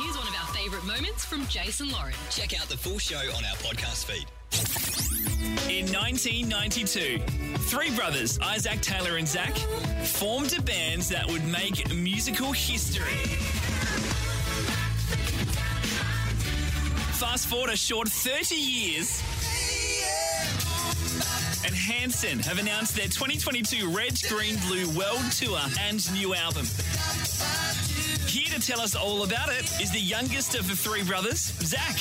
Here's one of our favourite moments from Jase and Lauren. Check out the full show on our podcast feed. In 1992, three brothers, Isaac, Taylor, and Zach, formed a band that would make musical history. Fast forward a short 30 years, and Hanson have announced their 2022 Red, Green, Blue World Tour and new album. Here to tell us all about it is the youngest of the three brothers, Zach.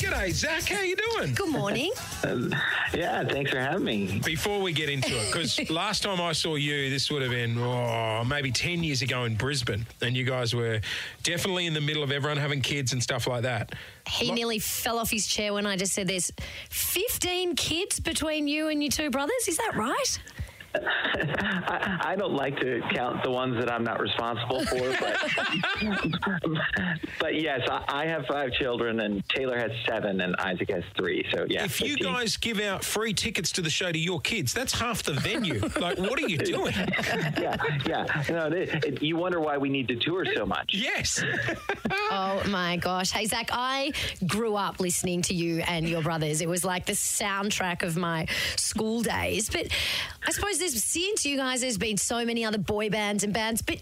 G'day, Zach. How you doing? Good morning. Um, yeah, thanks for having me. Before we get into it, because last time I saw you, this would have been oh, maybe 10 years ago in Brisbane, and you guys were definitely in the middle of everyone having kids and stuff like that. He nearly fell off his chair when I just said there's 15 kids between you and your two brothers. Is that right? I, I don't like to count the ones that I'm not responsible for, but but yes, I, I have five children, and Taylor has seven, and Isaac has three. So yeah, If you 15. guys give out free tickets to the show to your kids, that's half the venue. like, what are you doing? yeah, yeah, no, it, it, you wonder why we need to tour so much. Yes. Oh my gosh. Hey, Zach, I grew up listening to you and your brothers. It was like the soundtrack of my school days. But I suppose there's, since you guys, there's been so many other boy bands and bands. But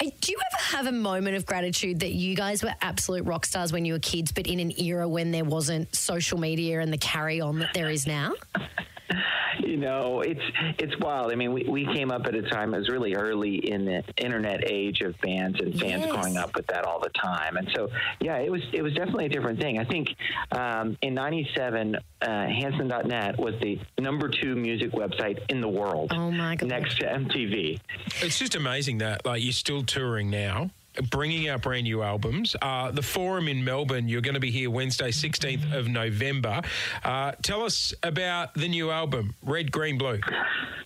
uh, do you ever have a moment of gratitude that you guys were absolute rock stars when you were kids, but in an era when there wasn't social media and the carry on that there is now? You know, it's it's wild. I mean, we, we came up at a time it was really early in the internet age of bands and fans Yes. growing up with that all the time. And so, yeah, it was it was definitely a different thing. I think um, in '97, uh, Hanson.net was the number two music website in the world. Oh, my God. Next to MTV. It's just amazing that like you're still touring now, bringing out brand new albums. Uh, the Forum in Melbourne, you're going to be here Wednesday, 16th of November. Uh, tell us about the new album, Red, Green, Blue.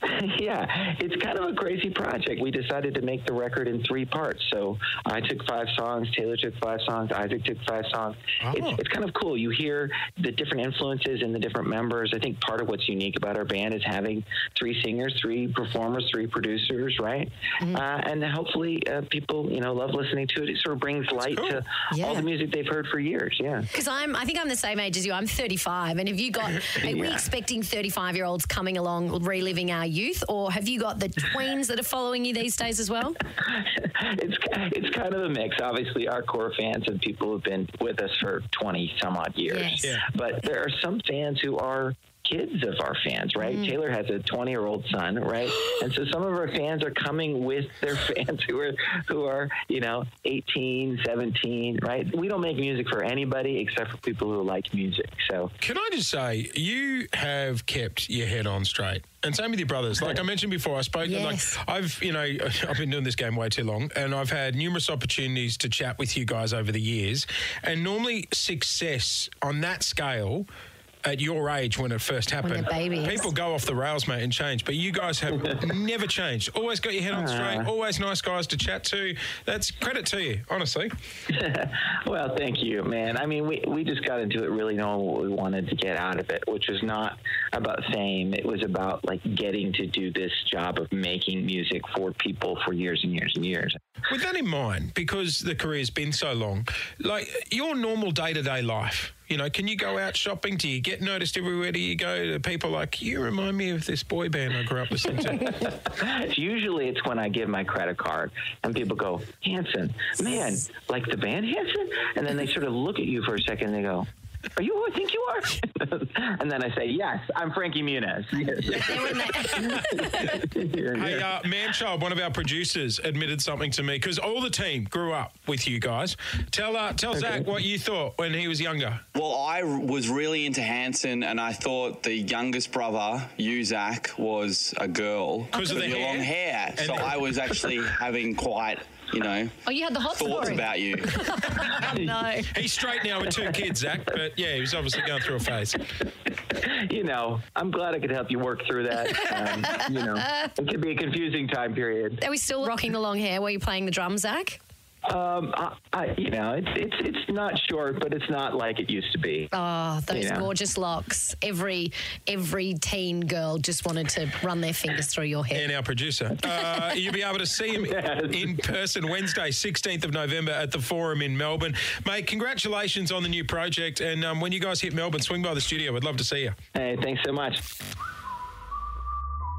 yeah, it's kind of a crazy project. We decided to make the record in three parts. So I took five songs, Taylor took five songs, Isaac took five songs. Oh. It's, it's kind of cool. You hear the different influences in the different members. I think part of what's unique about our band is having three singers, three performers, three producers, right? Mm-hmm. Uh, and hopefully uh, people, you know, love listening to it. It sort of brings light cool. to Yeah. all the music they've heard for years. Yeah. Because I'm, I think I'm the same age as you. I'm 35, and have you got? Are we Yeah. expecting 35 year olds coming along, reliving our youth, or have you got the tweens that are following you these days as well? it's it's kind of a mix. Obviously, our core fans and people who've been with us for twenty some odd years. Yes. Yeah. But there are some fans who are kids of our fans, right? Mm. Taylor has a 20 year old son, right? and so some of our fans are coming with their fans who are who are, you know, 18, 17, right? We don't make music for anybody except for people who like music. So Can I just say, you have kept your head on straight. And same with your brothers. Like I mentioned before, I spoke. Yes. Like I've, you know, I've been doing this game way too long, and I've had numerous opportunities to chat with you guys over the years. And normally, success on that scale. At your age, when it first happened, people go off the rails, mate, and change. But you guys have never changed. Always got your head on ah. straight. Always nice guys to chat to. That's credit to you, honestly. Well, thank you, man. I mean, we, we just got into it really knowing what we wanted to get out of it, which was not about fame. It was about like getting to do this job of making music for people for years and years and years. With that in mind, because the career's been so long, like your normal day to day life, you know, can you go out shopping? Do you get noticed everywhere? Do you go to people like, you remind me of this boy band I grew up listening to? Usually it's when I give my credit card and people go, Hanson, man, like the band Hanson? And then they sort of look at you for a second and they go, are you who I think you are? and then I say, yes, I'm Frankie Muniz. hey, uh, Manchild, one of our producers, admitted something to me because all the team grew up with you guys. Tell uh, tell Zach what you thought when he was younger. Well, I was really into Hanson, and I thought the youngest brother, you Zach, was a girl because of the your hair? long hair. And so the- I was actually having quite, you know, Oh, you had the hot thoughts story. about you. no. He's straight now with two kids, Zach, but yeah, he was obviously going through a phase. you know, I'm glad I could help you work through that. Um, you know, it could be a confusing time period. Are we still rocking the long hair? while you're playing the drums, Zach? Um, I, I, you know, it's it's it's not short, but it's not like it used to be. Oh, those Yeah. gorgeous locks. Every every teen girl just wanted to run their fingers through your hair. And our producer. Uh, you'll be able to see him Yes. in person Wednesday, 16th of November at the Forum in Melbourne. Mate, congratulations on the new project. And um, when you guys hit Melbourne, swing by the studio. We'd love to see you. Hey, thanks so much.